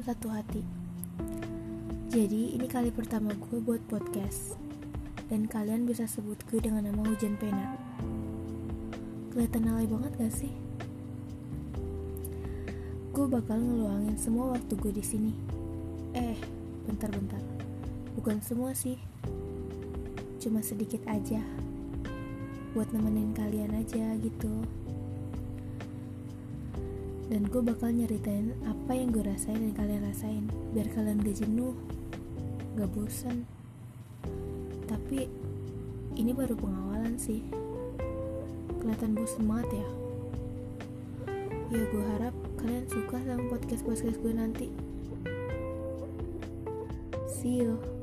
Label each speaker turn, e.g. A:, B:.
A: satu hati. Jadi ini kali pertama gue buat podcast Dan kalian bisa sebut gue dengan nama Hujan Pena Kelihatan alay banget gak sih? Gue bakal ngeluangin semua waktu gue di sini. Eh, bentar-bentar. Bukan semua sih. Cuma sedikit aja. Buat nemenin kalian aja gitu dan gue bakal nyeritain apa yang gue rasain dan kalian rasain. Biar kalian gak jenuh gak bosan tapi ini baru pengawalan sih. Kelihatan bosan banget ya? Ya gue harap kalian suka sama podcast podcast gue nanti. See you